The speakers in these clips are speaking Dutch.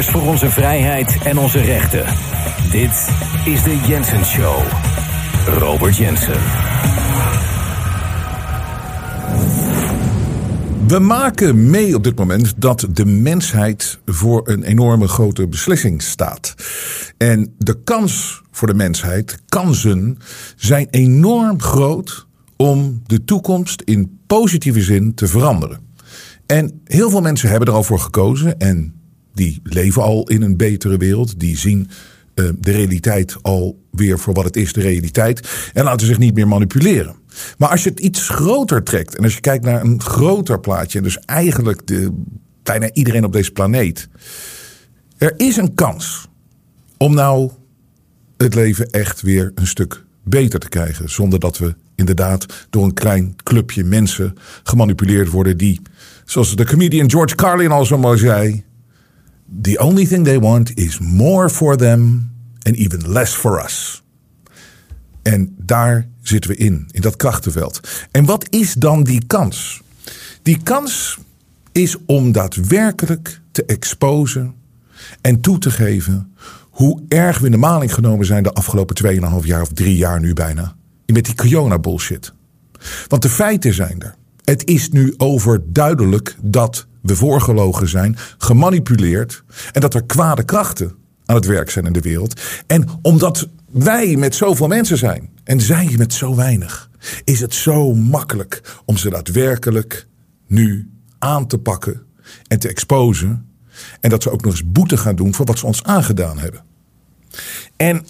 Voor onze vrijheid en onze rechten. Dit is de Jensen Show. Robert Jensen. We maken mee op dit moment dat de mensheid voor een enorme grote beslissing staat. En de kans voor de mensheid, kansen, zijn enorm groot om de toekomst in positieve zin te veranderen. En heel veel mensen hebben er al voor gekozen en die leven al in een betere wereld. Die zien uh, de realiteit alweer voor wat het is, de realiteit. En laten zich niet meer manipuleren. Maar als je het iets groter trekt en als je kijkt naar een groter plaatje, dus eigenlijk de, bijna iedereen op deze planeet. Er is een kans om nou het leven echt weer een stuk beter te krijgen. Zonder dat we inderdaad door een klein clubje mensen gemanipuleerd worden die, zoals de comedian George Carlin al zo mooi zei. The only thing they want is more for them and even less for us. En daar zitten we in, in dat krachtenveld. En wat is dan die kans? Die kans is om daadwerkelijk te exposen en toe te geven hoe erg we in de maling genomen zijn de afgelopen 2,5 jaar of drie jaar nu bijna. Met die corona bullshit. Want de feiten zijn er. Het is nu overduidelijk dat we voorgelogen zijn, gemanipuleerd en dat er kwade krachten aan het werk zijn in de wereld. En omdat wij met zoveel mensen zijn en zij met zo weinig, is het zo makkelijk om ze daadwerkelijk nu aan te pakken en te exposen. En dat ze ook nog eens boete gaan doen voor wat ze ons aangedaan hebben. En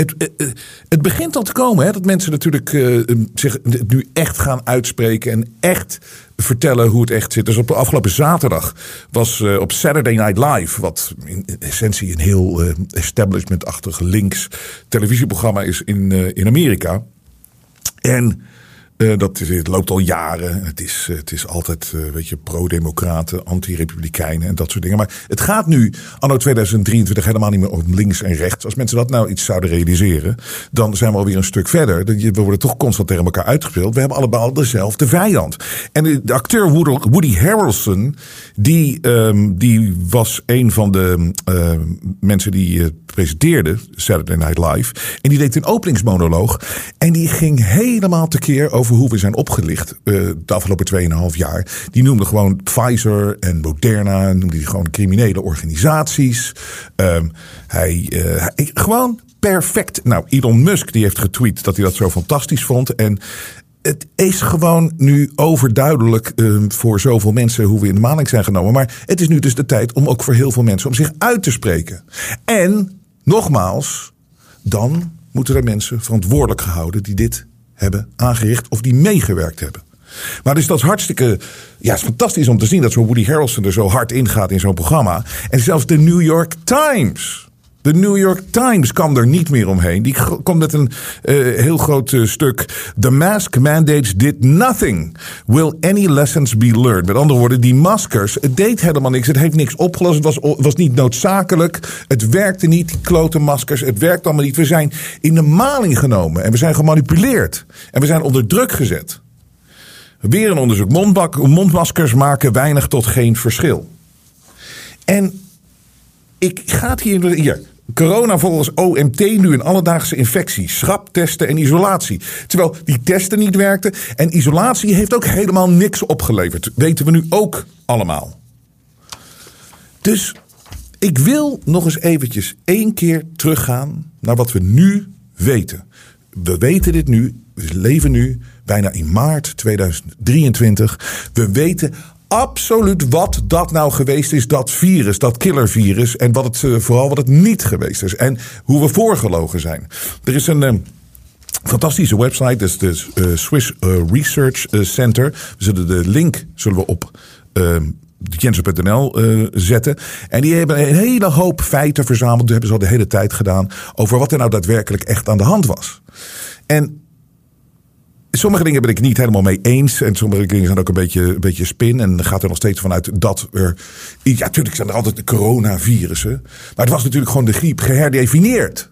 het, eh, eh, het, begint al te komen. Hè, dat mensen natuurlijk uh, zich nu echt gaan uitspreken. En echt vertellen hoe het echt zit. Dus op de afgelopen zaterdag was op Saturday Night Live. Wat in essentie een heel uh, establishment-achtig links televisieprogramma is in, in Amerika. En uh, dat is, het loopt al jaren. Het is, eh, het is altijd, uh, weet je, pro-democraten, anti-republikeinen en dat soort dingen. Maar het gaat nu, anno 2023, helemaal niet meer om links en rechts. Als mensen dat nou iets zouden realiseren, dan zijn we alweer een stuk verder. We worden toch constant tegen elkaar uitgespeeld. We hebben allemaal dezelfde vijand. En de acteur Woody Harrelson, die, um, die was een van de uh, mensen die presenteerde, Saturday Night Live. En die deed een openingsmonoloog. En die ging helemaal tekeer over hoe we zijn opgelicht uh, de afgelopen 2,5 jaar. Die noemde gewoon Pfizer en Moderna, noemde die gewoon criminele organisaties. Um, hij, uh, gewoon perfect. Nou, Elon Musk die heeft getweet dat hij dat zo fantastisch vond. En het is gewoon nu overduidelijk uh, voor zoveel mensen hoe we in de maling zijn genomen. Maar het is nu dus de tijd om ook voor heel veel mensen om zich uit te spreken. En nogmaals, dan moeten er mensen verantwoordelijk gehouden die dit hebben aangericht of die meegewerkt hebben. Maar dus dat is hartstikke. Ja, het is fantastisch om te zien dat zo'n Woody Harrelson er zo hard in gaat in zo'n programma. En zelfs de New York Times de New York Times kan er niet meer omheen. Die komt met een uh, heel groot uh, stuk. The mask mandates did nothing. Will any lessons be learned? Met andere woorden, die maskers, het deed helemaal niks. Het heeft niks opgelost. Het was, was niet noodzakelijk. Het werkte niet, die klote maskers. Het werkt allemaal niet. We zijn in de maling genomen. En we zijn gemanipuleerd. En we zijn onder druk gezet. Weer een onderzoek. Mondmaskers maken weinig tot geen verschil. En ik ga hier, hier. Corona volgens OMT nu een alledaagse infectie. Schrap testen en isolatie. Terwijl die testen niet werkten. En isolatie heeft ook helemaal niks opgeleverd. Weten we nu ook allemaal. Dus ik wil nog eens eventjes één keer teruggaan naar wat we nu weten. We weten dit nu. We leven nu bijna in maart 2023. We weten absoluut wat dat nou geweest is, dat virus, dat killervirus. En wat het, uh, vooral wat het niet geweest is. En hoe we voorgelogen zijn. Er is een. Uh, fantastische website, dat is de uh, Swiss Research Center. We zullen de link zullen we op uh, zetten. En die hebben een hele hoop feiten verzameld. Dat hebben ze al de hele tijd gedaan. Over wat er nou daadwerkelijk echt aan de hand was. En Sommige dingen ben ik niet helemaal mee eens. En sommige dingen zijn ook een beetje, een beetje spin. En gaat er nog steeds vanuit dat er. Ja, natuurlijk zijn er altijd de coronavirussen. Maar het was natuurlijk gewoon de griep geherdefinieerd.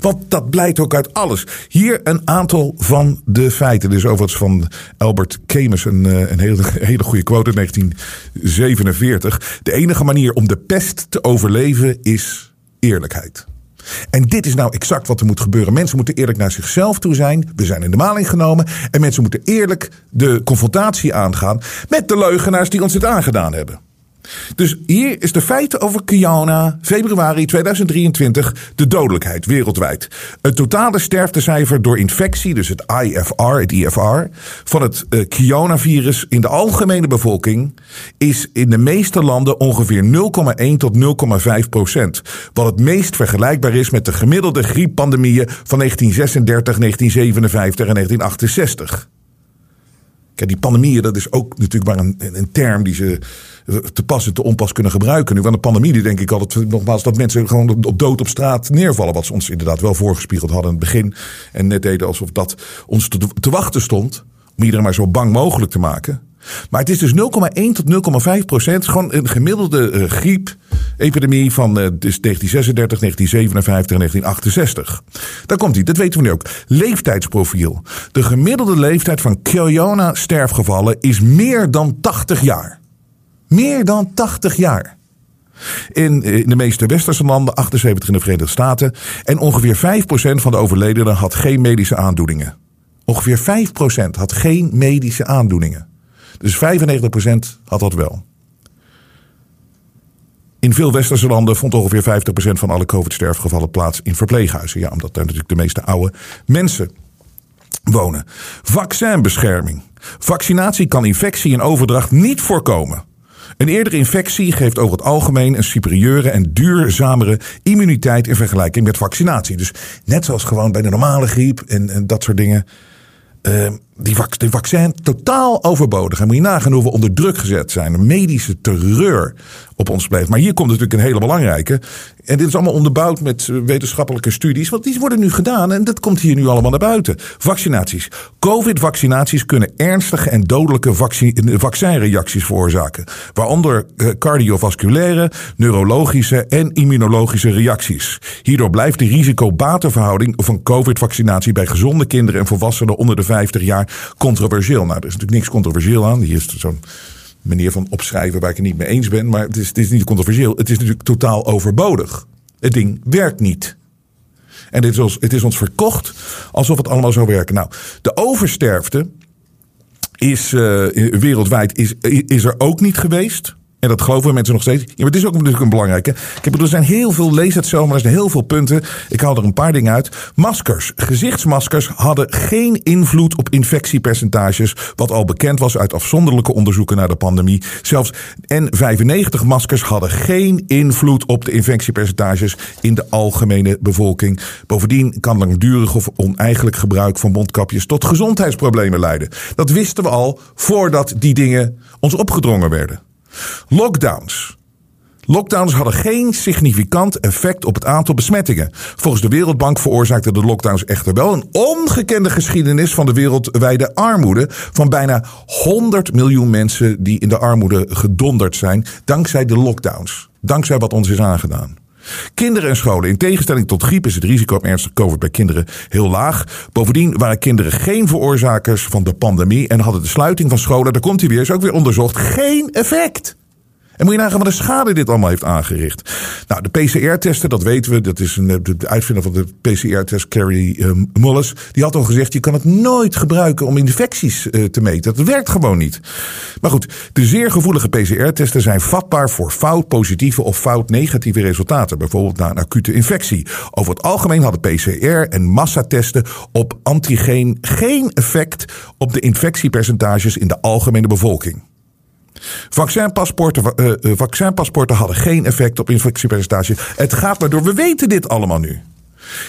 Want dat blijkt ook uit alles. Hier een aantal van de feiten. Dit is overigens van Albert Camus, een, eh, een hele, hele goede quote uit 1947. De enige manier om de pest te overleven is eerlijkheid. En dit is nou exact wat er moet gebeuren. Mensen moeten eerlijk naar zichzelf toe zijn. We zijn in de maling genomen. En mensen moeten eerlijk de confrontatie aangaan met de leugenaars die ons dit aangedaan hebben. Dus hier is de feiten over Kiona, februari 2023, de dodelijkheid wereldwijd. Het totale sterftecijfer door infectie, dus het IFR, het IFR, van het uh, Kiona-virus in de algemene bevolking is in de meeste landen ongeveer 0,1 tot 0,5 procent. Wat het meest vergelijkbaar is met de gemiddelde grieppandemieën van 1936, 1957 en 1968. Kijk, die pandemieën, dat is ook natuurlijk maar een, een term die ze te pas en te onpas kunnen gebruiken. Nu van de pandemie, die denk ik altijd nogmaals dat mensen gewoon op dood op straat neervallen. Wat ze ons inderdaad wel voorgespiegeld hadden in het begin. En net deden alsof dat ons te wachten stond. Om iedereen maar zo bang mogelijk te maken. Maar het is dus 0,1 tot 0,5 procent. Gewoon een gemiddelde uh, griepepidemie van uh, dus 1936, 1957 en 1968. Daar komt hij, dat weten we nu ook. Leeftijdsprofiel. De gemiddelde leeftijd van corona-sterfgevallen is meer dan 80 jaar. Meer dan 80 jaar. In, in de meeste westerse landen, 78 in de Verenigde Staten. En ongeveer 5% van de overledenen had geen medische aandoeningen. Ongeveer 5% had geen medische aandoeningen. Dus 95% had dat wel. In veel westerse landen vond ongeveer 50% van alle COVID-sterfgevallen plaats in verpleeghuizen. Ja, omdat daar natuurlijk de meeste oude mensen wonen. Vaccinbescherming. Vaccinatie kan infectie en overdracht niet voorkomen. Een eerdere infectie geeft over het algemeen een superieure en duurzamere immuniteit in vergelijking met vaccinatie. Dus net zoals gewoon bij de normale griep en, dat soort dingen. Uh, die, die vaccin totaal overbodig. En moet je nagaan hoe we onder druk gezet zijn. Een medische terreur op ons bleef. Maar hier komt natuurlijk een hele belangrijke. En dit is allemaal onderbouwd met wetenschappelijke studies. Want die worden nu gedaan en dat komt hier nu allemaal naar buiten. Vaccinaties. Covid-vaccinaties kunnen ernstige en dodelijke vaccinreacties veroorzaken. Waaronder eh, cardiovasculaire, neurologische en immunologische reacties. Hierdoor blijft de risico-batenverhouding van COVID-vaccinatie bij gezonde kinderen en volwassenen onder de 50 jaar controversieel. Nou, er is natuurlijk niks controversieel aan. Hier is zo'n manier van opschrijven waar ik het niet mee eens ben. Maar het is, is niet controversieel. Het is natuurlijk totaal overbodig. Het ding werkt niet. En dit is ons, het is ons verkocht alsof het allemaal zou werken. Nou, de oversterfte is uh, wereldwijd is, is er ook niet geweest. En dat geloven mensen nog steeds. Ja, maar het is ook natuurlijk een belangrijke. Ik heb, er zijn heel veel, lees het zo, maar er zijn heel veel punten. Ik haal er een paar dingen uit. Maskers. Gezichtsmaskers hadden geen invloed op infectiepercentages. Wat al bekend was uit afzonderlijke onderzoeken naar de pandemie. Zelfs N95 maskers hadden geen invloed op de infectiepercentages in de algemene bevolking. Bovendien kan langdurig of oneigenlijk gebruik van mondkapjes tot gezondheidsproblemen leiden. Dat wisten we al voordat die dingen ons opgedrongen werden. Lockdowns. Lockdowns hadden geen significant effect op het aantal besmettingen. Volgens de Wereldbank veroorzaakten de lockdowns echter wel een ongekende geschiedenis van de wereldwijde armoede. Van bijna 100 miljoen mensen die in de armoede gedonderd zijn. Dankzij de lockdowns. Dankzij wat ons is aangedaan. Kinderen en scholen. In tegenstelling tot griep is het risico op ernstig COVID bij kinderen heel laag. Bovendien waren kinderen geen veroorzakers van de pandemie en hadden de sluiting van scholen, daar komt hij weer, is ook weer onderzocht, geen effect. En moet je nagaan wat de schade dit allemaal heeft aangericht. Nou, de PCR-testen, dat weten we. Dat is een, de uitvinder van de PCR-test, Carrie uh, Mullis. Die had al gezegd, je kan het nooit gebruiken om infecties uh, te meten. Dat werkt gewoon niet. Maar goed, de zeer gevoelige PCR-testen zijn vatbaar voor fout positieve of fout negatieve resultaten. Bijvoorbeeld na een acute infectie. Over het algemeen hadden PCR en massatesten op antigeen geen effect op de infectiepercentages in de algemene bevolking. Vaccinpaspoorten, uh, vaccinpaspoorten hadden geen effect op infectiepercentage. Het gaat maar door. We weten dit allemaal nu.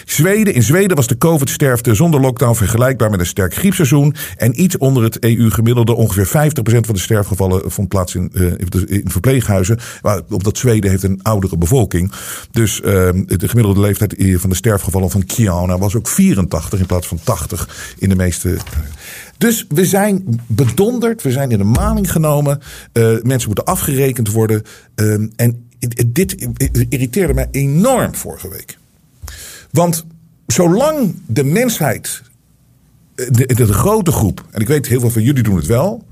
Zweden, in Zweden was de COVID-sterfte zonder lockdown vergelijkbaar met een sterk griepseizoen. En iets onder het EU-gemiddelde. Ongeveer 50% van de sterfgevallen vond plaats in, uh, in verpleeghuizen. Maar dat Zweden heeft een oudere bevolking. Dus uh, de gemiddelde leeftijd van de sterfgevallen van Kiana was ook 84 in plaats van 80 in de meeste. Dus we zijn bedonderd, we zijn in de maling genomen. Uh, mensen moeten afgerekend worden. Uh, en dit irriteerde mij enorm vorige week. Want zolang de mensheid, de, de, de grote groep, en ik weet heel veel van jullie doen het wel.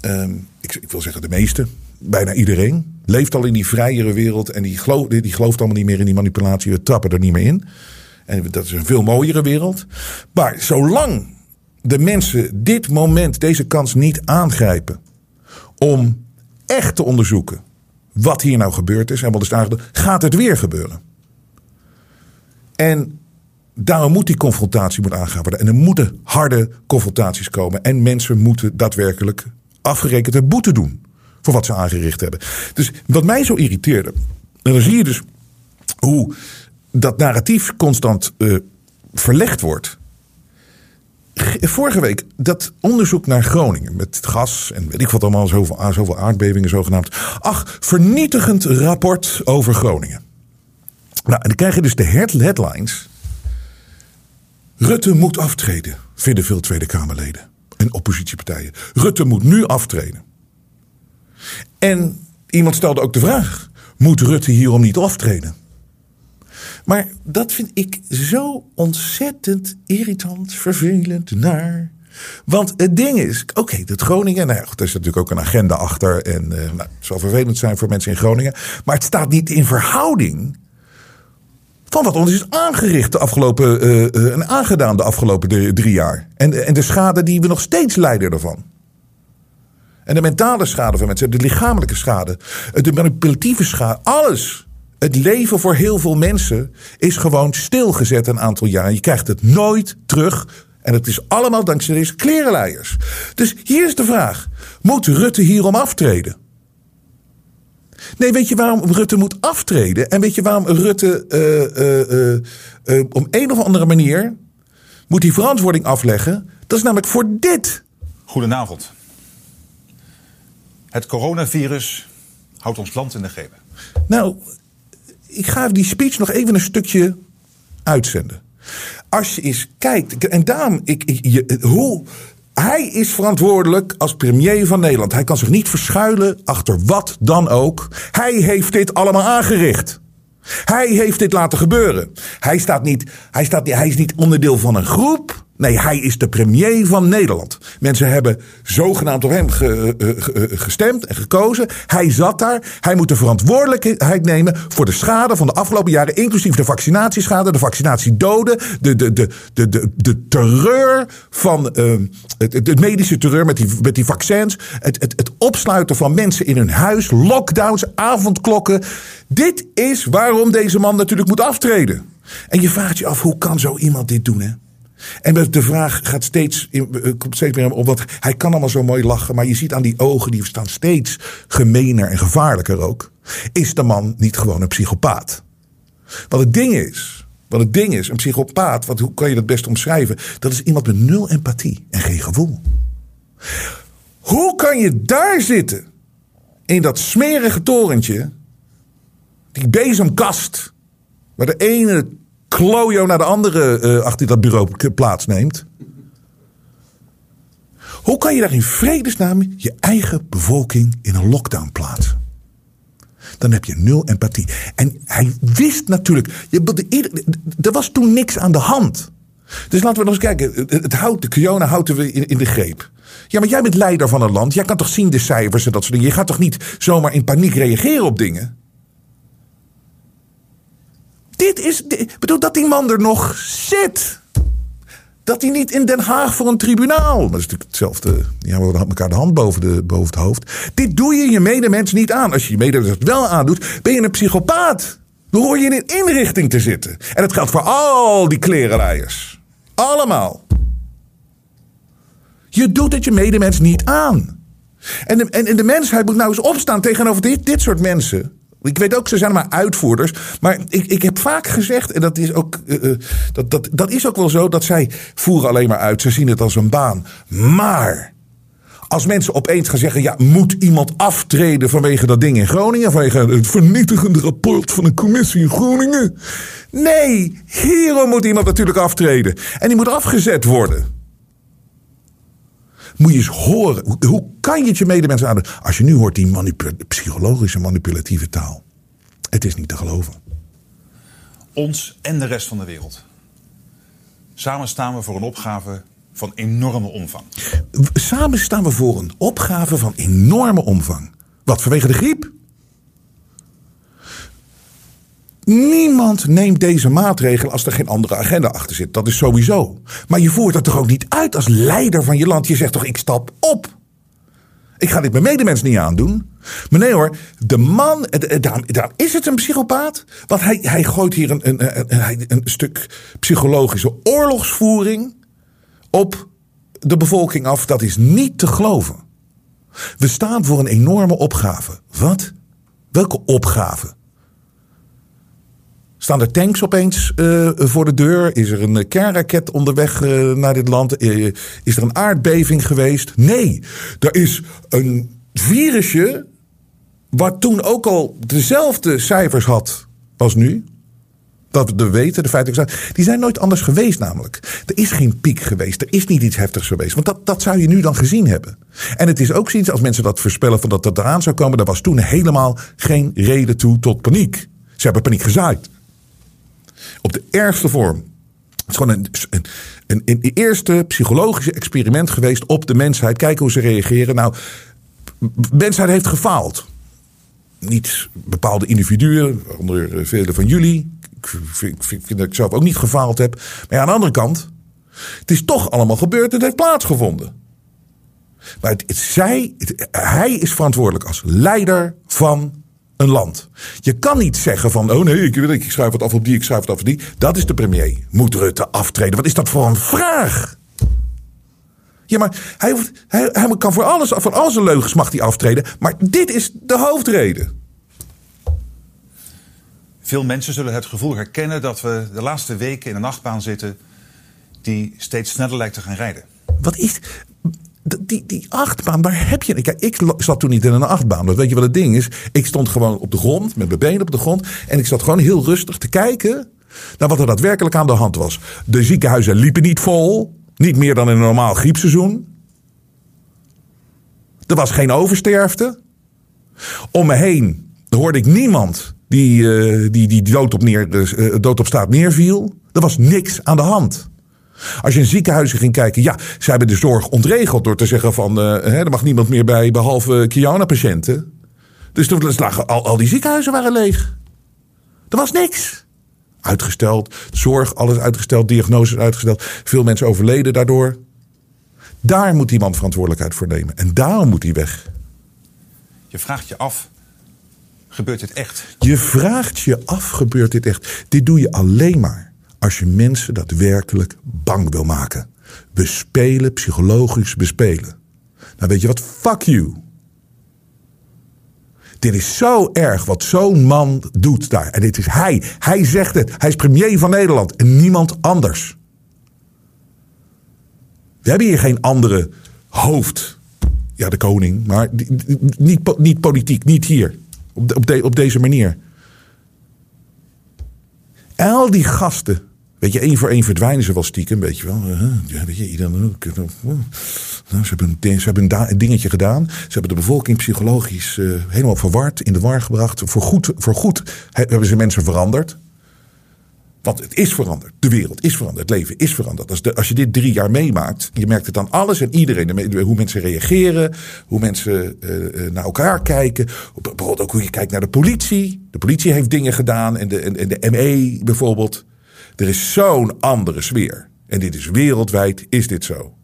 Ehm, ik, ik wil zeggen de meeste, bijna iedereen, leeft al in die vrijere wereld. En die, die gelooft allemaal niet meer in die manipulatie. We trappen er niet meer in. En dat is een veel mooiere wereld. Maar zolang de mensen dit moment, deze kans niet aangrijpen. om echt te onderzoeken wat hier nou gebeurd is en wat is aangedaan, gaat het weer gebeuren. En daarom moet die confrontatie moet aangegaan worden. En er moeten harde confrontaties komen. En mensen moeten daadwerkelijk afgerekend een boete doen voor wat ze aangericht hebben. Dus wat mij zo irriteerde, en dan zie je dus hoe dat narratief constant uh, verlegd wordt. Vorige week dat onderzoek naar Groningen met gas en weet ik wat allemaal, zoveel, zoveel aardbevingen zogenaamd. Ach, vernietigend rapport over Groningen. Nou, en dan krijg je dus de headlines. Rutte moet aftreden, vinden veel Tweede Kamerleden en oppositiepartijen. Rutte moet nu aftreden. En iemand stelde ook de vraag: moet Rutte hierom niet aftreden? Maar dat vind ik zo ontzettend irritant, vervelend, naar. Want het ding is, oké, dat Groningen, nou ja, er is natuurlijk ook een agenda achter. En uh, nou, het zal vervelend zijn voor mensen in Groningen. Maar het staat niet in verhouding van wat ons is aangericht de afgelopen, uh, en aangedaan de afgelopen drie jaar. En, en de schade die we nog steeds lijden ervan. En de mentale schade van mensen, de lichamelijke schade, de manipulatieve schade, alles. Het leven voor heel veel mensen is gewoon stilgezet een aantal jaar. Je krijgt het nooit terug. En het is allemaal dankzij deze klerenleiers. Dus hier is de vraag: moet Rutte hierom aftreden? Nee, weet je waarom Rutte moet aftreden? En weet je waarom Rutte uh, uh, op een of andere manier moet die verantwoording afleggen? Dat is namelijk voor dit. Goedenavond. Het coronavirus houdt ons land in de greep. Nou, ik ga die speech nog even een stukje uitzenden. Als je eens kijkt, en daarom, ik, hoe, hij is verantwoordelijk als premier van Nederland. Hij kan zich niet verschuilen achter wat dan ook. Hij heeft dit allemaal aangericht. Hij heeft dit laten gebeuren. Hij, staat niet, hij, staat, hij is niet onderdeel van een groep. Nee, hij is de premier van Nederland. Mensen hebben zogenaamd op hem ge, uh, gestemd en gekozen. Hij zat daar. Hij moet de verantwoordelijkheid nemen voor de schade van de afgelopen jaren. Inclusief de vaccinatieschade, de vaccinatiedoden. De, de, de, de, de, de terreur van. Uh, het, het, medische terreur met die, met die vaccins. Het, het, het opsluiten van mensen in hun huis. Lockdowns, avondklokken. Dit is waarom deze man natuurlijk moet aftreden. En je vraagt je af, hoe kan zo iemand dit doen, hè? En de vraag gaat steeds, eh, komt steeds meer op wat. Hij kan allemaal zo mooi lachen, maar je ziet aan die ogen, die staan steeds gemener en gevaarlijker ook. Is de man niet gewoon een psychopaat? Wat het ding is, wat het ding is, een psychopaat, wat, hoe kan je dat best omschrijven? Dat is iemand met nul empathie en geen gevoel. Hoe kan je daar zitten, in dat smerige torentje, die bezemkast, waar de ene klojo naar de andere uh, achter dat bureau plaatsneemt. Hoe kan je daar in vredesnaam je eigen bevolking in een lockdown plaatsen? Dan heb je nul empathie. En hij wist natuurlijk, er was toen niks aan de hand. Dus laten we nog eens kijken. Het hout, de corona houden we in, in, de greep. Ja, maar jij bent leider van een land. Jij kan toch zien de cijfers en dat soort dingen. Je gaat toch niet zomaar in paniek reageren op dingen? Dit is. Bedoel, dat die man er nog zit. Dat hij niet in Den Haag voor een tribunaal. Dat is natuurlijk hetzelfde. Ja, we houden elkaar de hand boven, de, boven het hoofd. Dit doe je je medemens niet aan. Als je je medemens wel aandoet, ben je een psychopaat. Dan hoor je in een inrichting te zitten. En dat geldt voor al die klerenleiers. Allemaal. Je doet het je medemens niet aan. En de, en, de mensheid moet nou eens opstaan tegenover dit, dit soort mensen. Ik weet ook, ze zijn maar uitvoerders. Maar ik, ik heb vaak gezegd, en dat is, ook, uh, dat, dat, dat is ook wel zo, dat zij voeren alleen maar uit. Ze zien het als een baan. Maar als mensen opeens gaan zeggen: ja, moet iemand aftreden vanwege dat ding in Groningen? Vanwege het vernietigende rapport van een commissie in Groningen? Nee, hierom moet iemand natuurlijk aftreden. En die moet afgezet worden. Moet je eens horen. Hoe, kan je het je medemensen aan? Als je nu hoort die psychologische manipulatieve taal. Het is niet te geloven. Ons en de rest van de wereld Samen staan we voor een opgave van enorme omvang. Samen staan we voor een opgave van enorme omvang. Wat vanwege de griep? Niemand neemt deze maatregelen als er geen andere agenda achter zit. Dat is sowieso. Maar je voert dat toch ook niet uit als leider van je land. Je zegt toch, ik stap op. Ik ga dit mijn medemens niet aandoen. Maar nee hoor, de man, daar, is het een psychopaat. Want hij, hij gooit hier een, een, een, een stuk psychologische oorlogsvoering op de bevolking af. Dat is niet te geloven. We staan voor een enorme opgave. Wat? Welke opgave? Staan er tanks opeens uh, voor de deur? Is er een kernraket onderweg uh, naar dit land? Is er een aardbeving geweest? Nee, er is een virusje. Wat toen ook al dezelfde cijfers had als nu. Dat we weten, de feiten. Die zijn nooit anders geweest, namelijk. Er is geen piek geweest. Er is niet iets heftigs geweest. Want dat, dat zou je nu dan gezien hebben. En het is ook zoiets, als mensen dat voorspellen van dat dat eraan zou komen. Daar was toen helemaal geen reden toe tot paniek. Ze hebben paniek gezaaid op de ergste vorm. Het is gewoon een, een, een, een, eerste psychologische experiment geweest op de mensheid. Kijken hoe ze reageren. Nou, mensheid heeft gefaald. Niet bepaalde individuen, onder vele van jullie. Ik vind, vind dat ik zelf ook niet gefaald heb. Maar ja, aan de andere kant, het is toch allemaal gebeurd het heeft plaatsgevonden. Maar het, zij, hij is verantwoordelijk als leider van een land. Je kan niet zeggen van, oh nee, ik, ik schrijf het af op die, ik schrijf het af op die. Dat is de premier. Moet Rutte aftreden? Wat is dat voor een vraag? Ja, maar hij, hij, hij kan voor alles, voor al zijn leugens mag hij aftreden. Maar dit is de hoofdreden. Veel mensen zullen het gevoel herkennen dat we de laatste weken in een nachtbaan zitten die steeds sneller lijkt te gaan rijden. Wat is die, die achtbaan, waar heb je. Kijk, ik zat toen niet in een achtbaan. Dat weet je wat het ding is? Ik stond gewoon op de grond, met mijn benen op de grond. En ik zat gewoon heel rustig te kijken naar wat er daadwerkelijk aan de hand was. De ziekenhuizen liepen niet vol. Niet meer dan in een normaal griepseizoen. Er was geen oversterfte. Om me heen hoorde ik niemand die, uh, die, die dood, op neer, uh, dood op staat neerviel. Er was niks aan de hand. Als je in ziekenhuizen ging kijken, ja, ze hebben de zorg ontregeld door te zeggen van, uh, hè, er mag niemand meer bij behalve Kiana-patiënten. Dus toen lagen al, al die ziekenhuizen waren leeg. Er was niks. Uitgesteld, zorg, alles uitgesteld, diagnoses uitgesteld. Veel mensen overleden daardoor. Daar moet die man verantwoordelijkheid voor nemen. En daarom moet hij weg. Je vraagt je af, gebeurt dit echt? Je vraagt je af, gebeurt dit echt? Dit doe je alleen maar als je mensen daadwerkelijk bang wil maken. Bespelen, psychologisch bespelen. Nou weet je wat? Fuck you. Dit is zo erg wat zo'n man doet daar. En dit is hij. Hij zegt het. Hij is premier van Nederland en niemand anders. We hebben hier geen andere hoofd. Ja, de koning. Maar niet, niet politiek. Niet hier. Op, op, op deze manier. Al die gasten Weet je, één voor één verdwijnen ze wel stiekem, weet je wel. Ja, weet je, iedereen, nou, ze hebben, ze hebben een dingetje gedaan. Ze hebben de bevolking psychologisch uh, helemaal verward, in de war gebracht. Voor goed, voor goed hebben ze mensen veranderd. Want het is veranderd. De wereld is veranderd. Het leven is veranderd. Als, de, als je dit drie jaar meemaakt, je merkt het aan alles en iedereen. Hoe mensen reageren, hoe mensen uh, naar elkaar kijken. Bijvoorbeeld ook hoe je kijkt naar de politie. De politie heeft dingen gedaan en de, en, en de ME bijvoorbeeld. Er is zo'n andere sfeer. En dit is wereldwijd, is dit zo.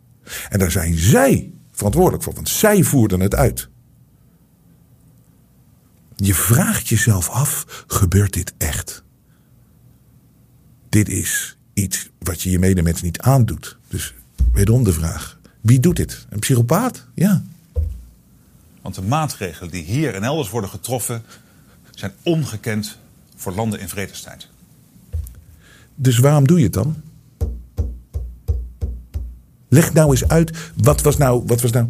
En daar zijn zij verantwoordelijk voor, want zij voerden het uit. Je vraagt jezelf af, gebeurt dit echt? Dit is iets wat je je medemens niet aandoet. Dus wederom de vraag, wie doet dit? Een psychopaat? Ja. Want de maatregelen die hier en elders worden getroffen... zijn ongekend voor landen in vredestijd. Dus waarom doe je het dan? Leg nou eens uit, wat was nou, wat was nou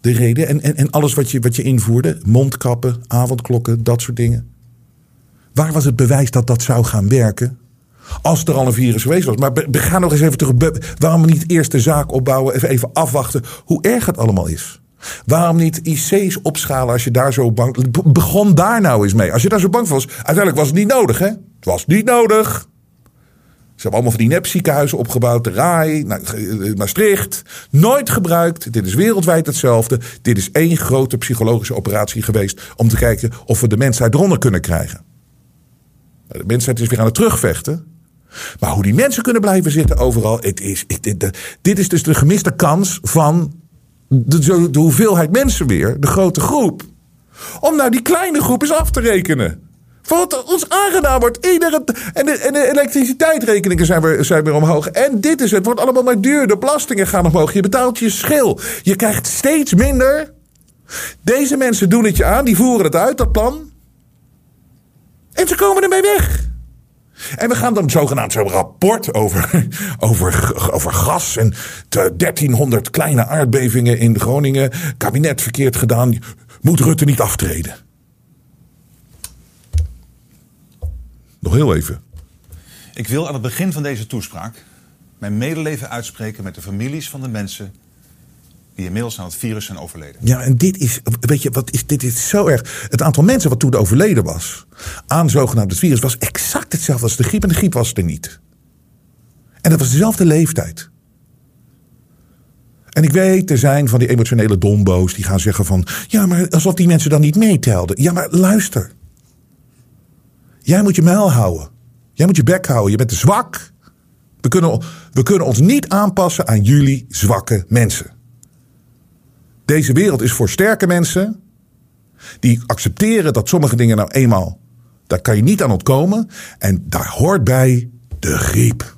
de reden? En, en, en alles wat je, wat je invoerde, mondkappen, avondklokken, dat soort dingen. Waar was het bewijs dat dat zou gaan werken? Als er al een virus geweest was. Maar ga nog eens even terug. Waarom niet eerst de zaak opbouwen, even, even afwachten hoe erg het allemaal is? Waarom niet IC's opschalen als je daar zo bang... Begon daar nou eens mee. Als je daar zo bang was. Uiteindelijk was het niet nodig, hè? Het was niet nodig. hebben allemaal van die nepziekenhuizen opgebouwd. De RAI, nou, eh, Maastricht. Nooit gebruikt. Dit is wereldwijd hetzelfde. Dit is één grote psychologische operatie geweest. Om te kijken of we de mensheid eronder kunnen krijgen. Nou, De mensheid is weer aan het terugvechten. Maar hoe die mensen kunnen blijven zitten overal. Het is, dit, is dus de gemiste kans van de, de hoeveelheid mensen weer. De grote groep. Om nou die kleine groep eens af te rekenen. Voor wat ons aangedaan wordt. Iedere, en, de, en de elektriciteitsrekeningen zijn weer, zijn weer omhoog. En dit is het. Het wordt allemaal maar duur. De belastingen gaan omhoog. Je betaalt je schil. Je krijgt steeds minder. Deze mensen doen het je aan. Die voeren het uit, dat plan. En ze komen ermee weg. En we gaan dan zogenaamd zo'n rapport over, over, over gas en te 1300 kleine aardbevingen in Groningen. Kabinet verkeerd gedaan. Moet Rutte niet aftreden? Nog heel even. Ik wil aan het begin van deze toespraak mijn medeleven uitspreken met de families van de mensen die inmiddels aan het virus zijn overleden. Ja, en dit is, weet je, wat is, dit is zo erg. Het aantal mensen wat toen overleden was aan zogenaamd het virus was exact hetzelfde als de griep. En de griep was er niet. En dat was dezelfde leeftijd. En ik weet, er zijn van die emotionele dombo's die gaan zeggen van... Ja, maar alsof die mensen dan niet meetelden. Ja, maar luister. Jij moet je muil houden. Jij moet je bek houden. Je bent te zwak. We kunnen, we kunnen ons niet aanpassen aan jullie zwakke mensen. Deze wereld is voor sterke mensen. Die accepteren dat sommige dingen nou eenmaal. Daar kan je niet aan ontkomen. En daar hoort bij de griep.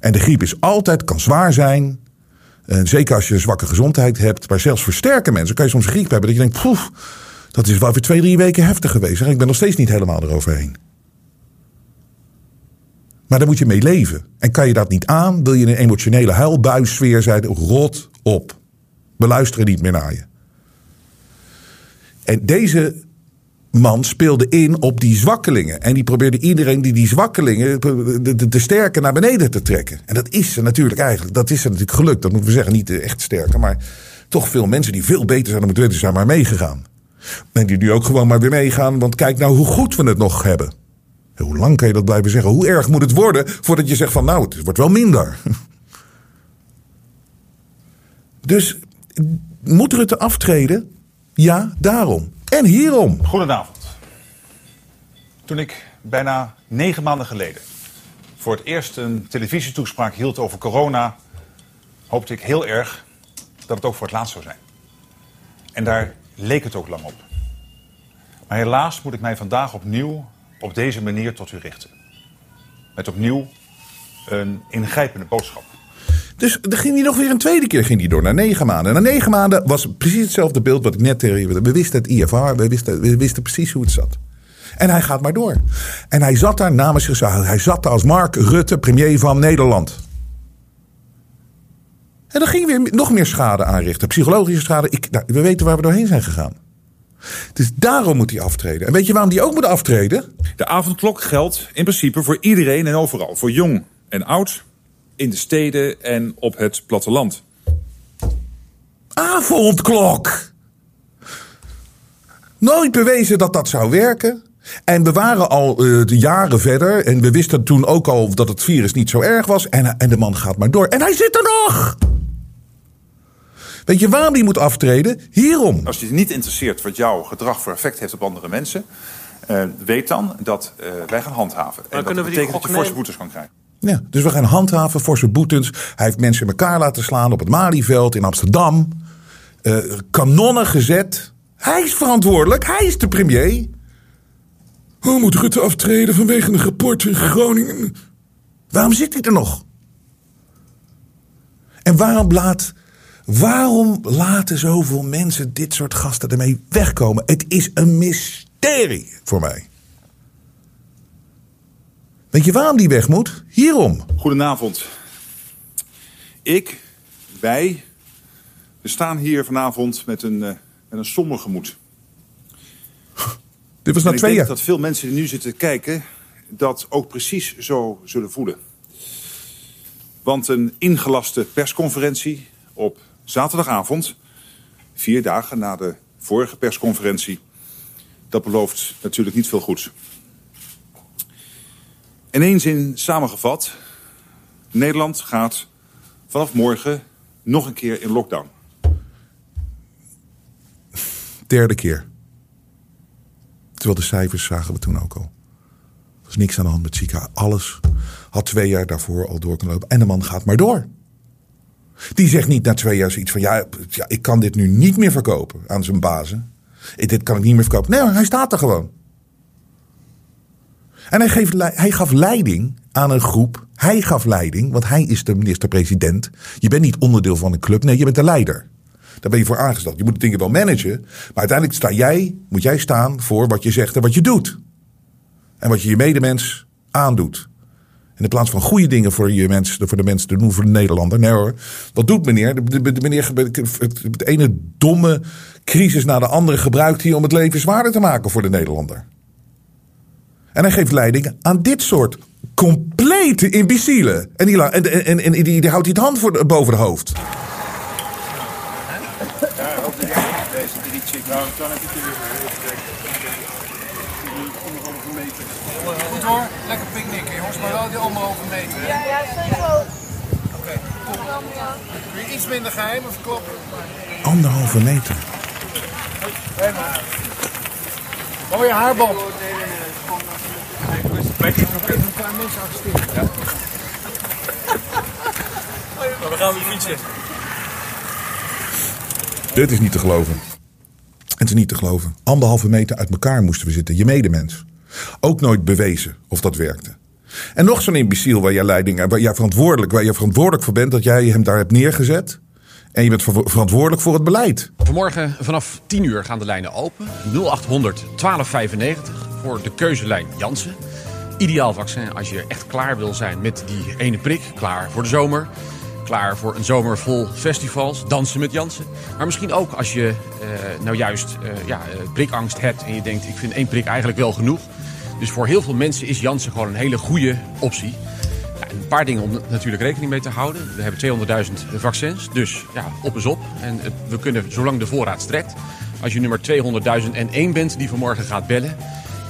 En de griep is altijd, kan zwaar zijn. Zeker als je een zwakke gezondheid hebt. Maar zelfs voor sterke mensen kan je soms griep hebben. Dat je denkt, poef, dat is wel weer twee, drie weken heftig geweest. En ik ben nog steeds niet helemaal eroverheen. Maar daar moet je mee leven. En kan je dat niet aan, wil je in een emotionele huilbuissfeer zijn, rot op. We luisteren niet meer naar je. En deze man speelde in op die zwakkelingen. En die probeerde iedereen die die zwakkelingen, de, de, de sterke, naar beneden te trekken. En dat is er natuurlijk eigenlijk, dat is er natuurlijk gelukt. Dat moeten we zeggen, niet echt sterke, maar toch veel mensen die veel beter zijn dan het weten zijn maar meegegaan. En die nu ook gewoon maar weer meegaan, want kijk nou hoe goed we het nog hebben. En hoe lang kan je dat blijven zeggen? Hoe erg moet het worden voordat je zegt van nou, het wordt wel minder. Dus moet Rutte aftreden? Ja, daarom. En hierom. Goedenavond. Toen ik bijna negen maanden geleden voor het eerst een televisietoespraak hield over corona, hoopte ik heel erg dat het ook voor het laatst zou zijn. En daar leek het ook lang op. Maar helaas moet ik mij vandaag opnieuw op deze manier tot u richten. Met opnieuw een ingrijpende boodschap. Dus dan ging hij nog weer een tweede keer ging door, na negen maanden. En na negen maanden was precies hetzelfde beeld wat ik net tegen je... We wisten het IFR, we wisten, we wisten precies hoe het zat. En hij gaat maar door. En hij zat daar namens zichzelf. Hij zat daar als Mark Rutte, premier van Nederland. En dan ging weer nog meer schade aanrichten. Psychologische schade. Ik, nou, we weten waar we doorheen zijn gegaan. Dus daarom moet hij aftreden. En weet je waarom hij ook moet aftreden? De avondklok geldt in principe voor iedereen en overal. Voor jong en oud, in de steden en op het platteland. avondklok. Nooit bewezen dat dat zou werken. En we waren al eh, de jaren verder. En we wisten toen ook al dat het virus niet zo erg was. En, en de man gaat maar door. En hij zit er nog. Weet je waarom die moet aftreden? Hierom. Als je het niet interesseert wat jouw gedrag voor effect heeft op andere mensen, eh, weet dan dat eh, wij gaan handhaven. en dat kunnen we die betekent dat je forse boetes kan krijgen. Ja, dus we gaan handhaven voor zijn boetens. Hij heeft mensen in elkaar laten slaan op het Malieveld in Amsterdam. Eh, kanonnen gezet. Hij is verantwoordelijk. Hij is de premier. Hoe moet Rutte aftreden vanwege een rapport in Groningen? Waarom zit hij er nog? En waarom, laat, waarom laten zoveel mensen dit soort gasten ermee wegkomen? Het is een mysterie voor mij. Weet je waarom die weg moet? Hierom. Goedenavond. Ik, wij, we staan hier vanavond met een, eh, met een somber gemoed. Dit was na ik twee denk jaar. dat veel mensen die nu zitten kijken dat ook precies zo zullen voelen. Want een ingelaste persconferentie op zaterdagavond, vier dagen na de vorige persconferentie, dat belooft natuurlijk niet veel goeds. In één zin samengevat, Nederland gaat vanaf morgen nog een keer in lockdown. Derde keer. Terwijl de cijfers zagen we toen ook al. Er was niks aan de hand met Zika. Alles had twee jaar daarvoor al door kunnen lopen. En de man gaat maar door. Die zegt niet na twee jaar zoiets van... Ja, ja ik kan dit nu niet meer verkopen aan zijn bazen. Dit kan ik niet meer verkopen. Nee, hij staat er gewoon. En hij, geeft, hij gaf leiding aan een groep. Hij gaf leiding, want hij is de minister-president. Je bent niet onderdeel van een club. Nee, je bent de leider. Daar ben je voor aangesteld. Je moet de dingen wel managen. Maar uiteindelijk sta jij, moet jij staan voor wat je zegt en wat je doet. En wat je je medemens aandoet. In plaats van goede dingen voor, je mensen, voor de mensen te doen, voor de Nederlander. Nee hoor, wat doet meneer? De, de meneer het ene domme crisis na de andere gebruikt hij om het leven zwaarder te maken voor de Nederlander. En hij geeft leiding aan dit soort complete imbecielen. En die, en, en, en, die, die houdt hij het hand voor, boven het je Goed hoor, lekker picknicken jongens, maar wel die anderhalve meter. Ja, ja, sowieso. Oké, je iets minder geheim of kloppen? Anderhalve meter. Hé maar. Mooie haarband. Ik nog even een paar mensen arresteren. Ja. we gaan weer fietsen. Dit is niet te geloven. Het is niet te geloven. Anderhalve meter uit elkaar moesten we zitten. Je medemens. Ook nooit bewezen of dat werkte. En nog zo'n imbeciel waar jij leiding, waar jij verantwoordelijk, waar je verantwoordelijk voor bent dat jij hem daar hebt neergezet. En je bent verantwoordelijk voor het beleid. Vanmorgen vanaf 10 uur gaan de lijnen open. 0800 1295 voor de keuzelijn Jansen. Ideaal vaccin als je echt klaar wil zijn met die ene prik. Klaar voor de zomer. Klaar voor een zomer vol festivals. Dansen met Jansen. Maar misschien ook als je uh, nou juist uh, ja, uh, prikangst hebt. En je denkt ik vind één prik eigenlijk wel genoeg. Dus voor heel veel mensen is Jansen gewoon een hele goede optie. Een paar dingen om natuurlijk rekening mee te houden. We hebben 200.000 vaccins, dus ja, op is op. En we kunnen, zolang de voorraad strekt... als je nummer 200.001 bent die vanmorgen gaat bellen...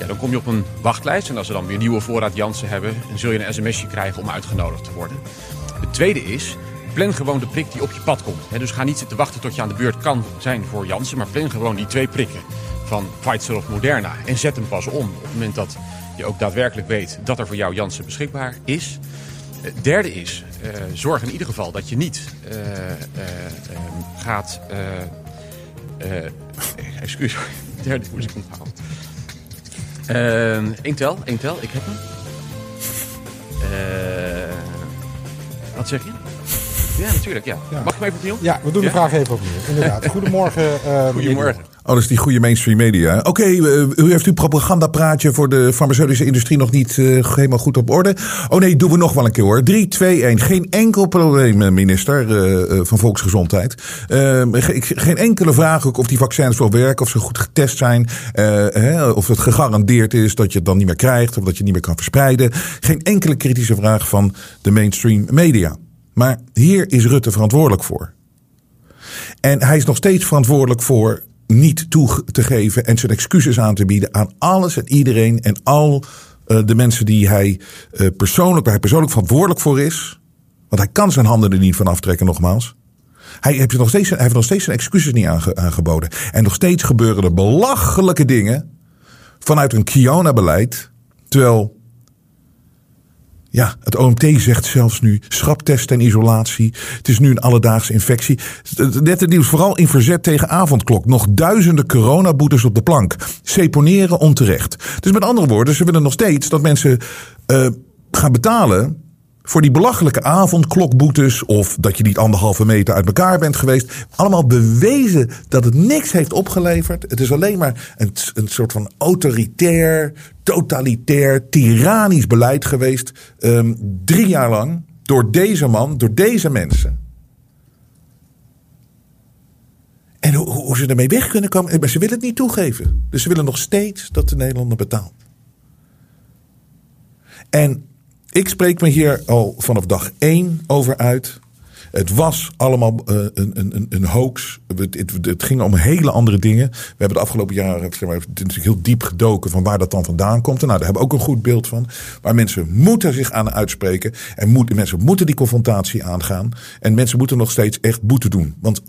Ja, dan kom je op een wachtlijst. En als ze dan weer nieuwe voorraad Jansen hebben... dan zul je een sms'je krijgen om uitgenodigd te worden. Het tweede is, plan gewoon de prik die op je pad komt. dus ga niet zitten wachten tot je aan de beurt kan zijn voor Jansen... maar plan gewoon die twee prikken van Pfizer of Moderna. En zet hem pas om op het moment dat je ook daadwerkelijk weet... dat er voor jou Jansen beschikbaar is... Het derde is, uh, zorg in ieder geval dat je niet uh, uh, gaat. excuus, derde moest ik onthouden. Eén tel, één tel, ik heb hem. wat zeg je? Ja, natuurlijk, ja. ja. Mag ik hem even opnieuw? Ja, we doen de vraag even opnieuw. Inderdaad. Goedemorgen. Goedemorgen. Oh, is die goede mainstream media. Oké, okay, u heeft uw propagandapraatje voor de farmaceutische industrie nog niet uh, helemaal goed op orde. Oh nee, doen we nog wel een keer hoor. 3, 2, 1. Geen enkel probleem, minister uh, van Volksgezondheid. Uh, geen enkele vraag ook of die vaccins wel werken, of ze goed getest zijn. Hè, of het gegarandeerd is dat je het dan niet meer krijgt, of dat je het niet meer kan verspreiden. Geen enkele kritische vraag van de mainstream media. Maar hier is Rutte verantwoordelijk voor. En hij is nog steeds verantwoordelijk voor niet toe te geven en zijn excuses aan te bieden aan alles en iedereen en al uh, de mensen die hij uh, persoonlijk, waar hij persoonlijk verantwoordelijk voor is. Want hij kan zijn handen er niet van aftrekken, nogmaals. Hij heeft nog steeds, hij heeft nog steeds zijn excuses niet aange, aangeboden. En nog steeds gebeuren er belachelijke dingen vanuit een Kiona-beleid. Terwijl ja, het OMT zegt zelfs nu schraptest en isolatie. Het is nu een alledaagse infectie. Net het nieuws, vooral in verzet tegen avondklok. Nog duizenden coronaboetes op de plank. Seponeren onterecht. Dus met andere woorden, ze willen nog steeds dat mensen uh, gaan betalen voor die belachelijke avondklokboetes of dat je niet anderhalve meter uit elkaar bent geweest. Allemaal bewezen dat het niks heeft opgeleverd. Het is alleen maar een, een soort van autoritair, totalitair, tyrannisch beleid geweest. Um, drie jaar lang door deze man, door deze mensen. En hoe, hoe ze ermee weg kunnen komen, maar ze willen het niet toegeven. Dus ze willen nog steeds dat de Nederlander betaalt. En ik spreek me hier al vanaf dag één over uit. Het was allemaal uh, een, een, een hoax. Het, het, ging om hele andere dingen. We hebben de afgelopen jaren zeg maar, heel diep gedoken van waar dat dan vandaan komt. En nou, daar hebben we ook een goed beeld van. Maar mensen moeten zich aan uitspreken. En mensen moeten die confrontatie aangaan. En mensen moeten nog steeds echt boete doen. Want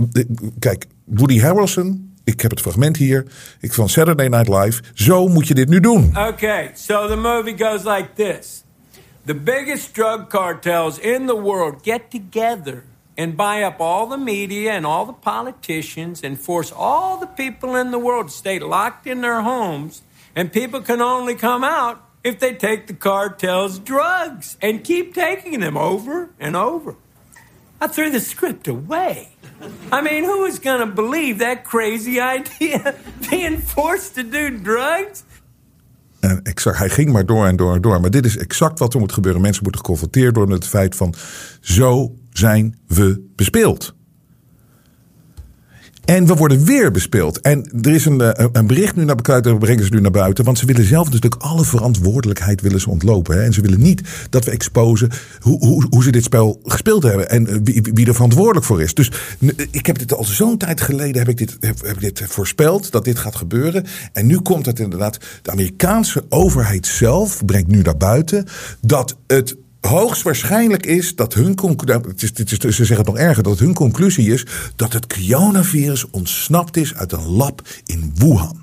kijk, Woody Harrelson, ik heb het fragment hier. Ik van Saturday Night Live. Zo moet je dit nu doen. Okay, so the movie goes like this. The biggest drug cartels in the world get together and buy up all the media and all the politicians and force all the people in the world to stay locked in their homes. And people can only come out if they take the cartel's drugs and keep taking them over and over. I threw the script away. I mean, who is going to believe that crazy idea? Being forced to do drugs? En exact, hij ging maar door en door en door. Maar dit is exact wat er moet gebeuren. Mensen moeten geconfronteerd worden met het feit van... zo zijn we bespeeld. En we worden weer bespeeld. En er is een, eh, een bericht nu naar buiten, brengen ze nu naar buiten. Want ze willen zelf natuurlijk alle verantwoordelijkheid willen ze ontlopen. Hè? En ze willen niet dat we exposen hoe, hoe, hoe ze dit spel gespeeld hebben. En eh, wie, wie er verantwoordelijk voor is. Dus ik heb dit al zo'n tijd geleden heb ik dit, heb, heb dit voorspeld dat dit gaat gebeuren. En nu komt het inderdaad. De Amerikaanse overheid zelf brengt nu naar buiten dat het hoogstwaarschijnlijk is dat hun conclusie. Ze zeggen het nog erger, dat hun conclusie is dat het coronavirus ontsnapt is uit een lab in Wuhan.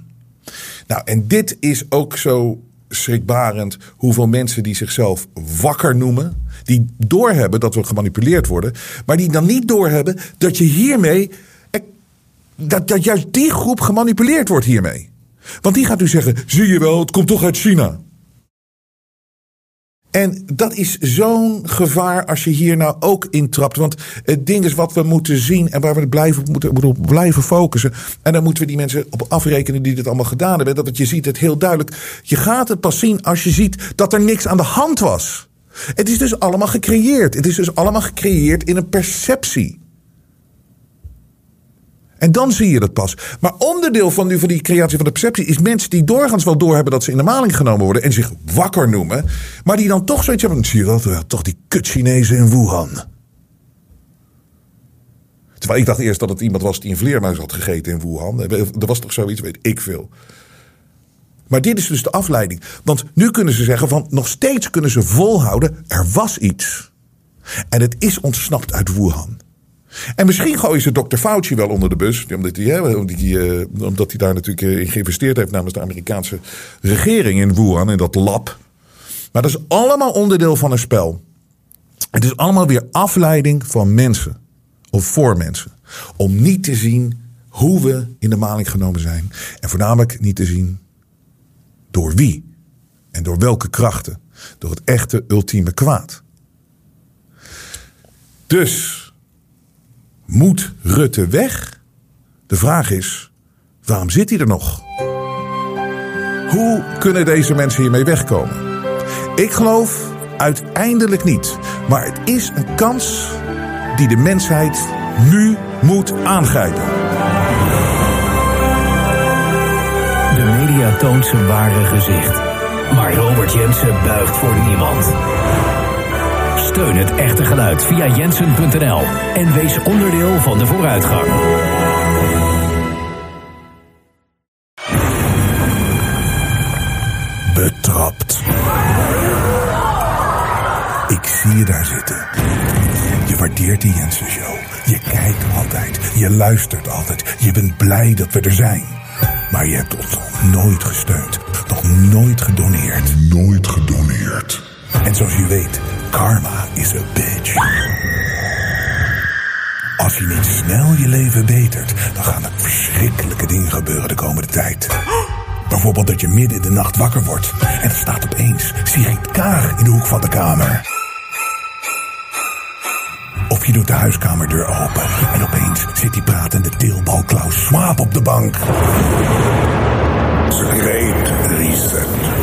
Nou, en dit is ook zo schrikbarend hoeveel mensen die zichzelf wakker noemen, die doorhebben dat we gemanipuleerd worden, maar die dan niet doorhebben dat je hiermee, dat, dat juist die groep gemanipuleerd wordt hiermee. Want die gaat u zeggen, zie je wel, het komt toch uit China. En dat is zo'n gevaar als je hier nou ook intrapt. Want het ding is wat we moeten zien en waar we blijven, moeten, moeten blijven focussen. En dan moeten we die mensen op afrekenen die dit allemaal gedaan hebben. Dat je ziet het heel duidelijk. Je gaat het pas zien als je ziet dat er niks aan de hand was. Het is dus allemaal gecreëerd. Het is dus allemaal gecreëerd in een perceptie. En dan zie je dat pas. Maar onderdeel van die, die creatie van de perceptie is mensen die doorgaans wel doorhebben dat ze in de maling genomen worden en zich wakker noemen, maar die dan toch zoiets hebben. Zie je dat? Toch die kut Chinezen in Wuhan. Terwijl ik dacht eerst dat het iemand was die een vleermuis had gegeten in Wuhan. Er was toch zoiets, weet ik veel. Maar dit is dus de afleiding. Want nu kunnen ze zeggen van nog steeds kunnen ze volhouden. Er was iets. En het is ontsnapt uit Wuhan. En misschien gooien ze Dr. Fauci wel onder de bus. Omdat hij, hè, omdat hij daar natuurlijk eh, in geïnvesteerd heeft namens de Amerikaanse regering in Wuhan, in dat lab. Maar dat is allemaal onderdeel van een spel. Het is allemaal weer afleiding van mensen. Of voor mensen. Om niet te zien hoe we in de maling genomen zijn. En voornamelijk niet te zien door wie. En door welke krachten. Door het echte ultieme kwaad. Dus moet Rutte weg? De vraag is, waarom zit hij er nog? Hoe kunnen deze mensen hiermee wegkomen? Ik geloof uiteindelijk niet. Maar het is een kans die de mensheid nu moet aangrijpen. De media toont zijn ware gezicht. Maar Robert Jensen buigt voor niemand. Steun het echte geluid via jensen.nl en wees onderdeel van de vooruitgang. Betrapt. Ik zie je daar zitten. Je waardeert die Jensen Show. Je kijkt altijd. Je luistert altijd. Je bent blij dat we er zijn. Maar je hebt ons nog nooit gesteund. Nog nooit gedoneerd. Nooit gedoneerd. En zoals je weet Karma is a bitch. Als je niet snel je leven betert, dan gaan er verschrikkelijke dingen gebeuren de komende tijd. Bijvoorbeeld dat je midden in de nacht wakker wordt en er staat opeens Sigrid Kaag in de hoek van de kamer. Of je doet de huiskamerdeur open en opeens zit die pratende deelbal Klaus Schwab op de bank. Great reset.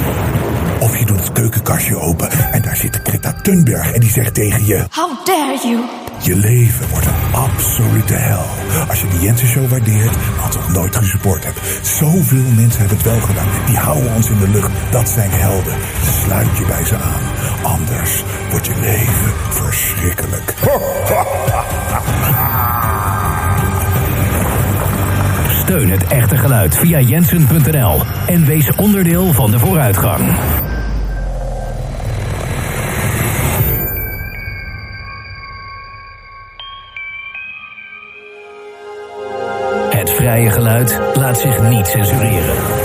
Of je doet het keukenkastje open en daar zit Greta Thunberg en die zegt tegen je... How dare you? Je leven wordt een absolute hel. Als je de Jensen Show waardeert, maar toch nooit gesupport hebt. Zoveel mensen hebben het wel gedaan. Die houden ons in de lucht. Dat zijn helden. Sluit je bij ze aan. Anders wordt je leven verschrikkelijk. Steun het echte geluid via jensen.nl en wees onderdeel van de vooruitgang. Geluid laat zich niet censureren.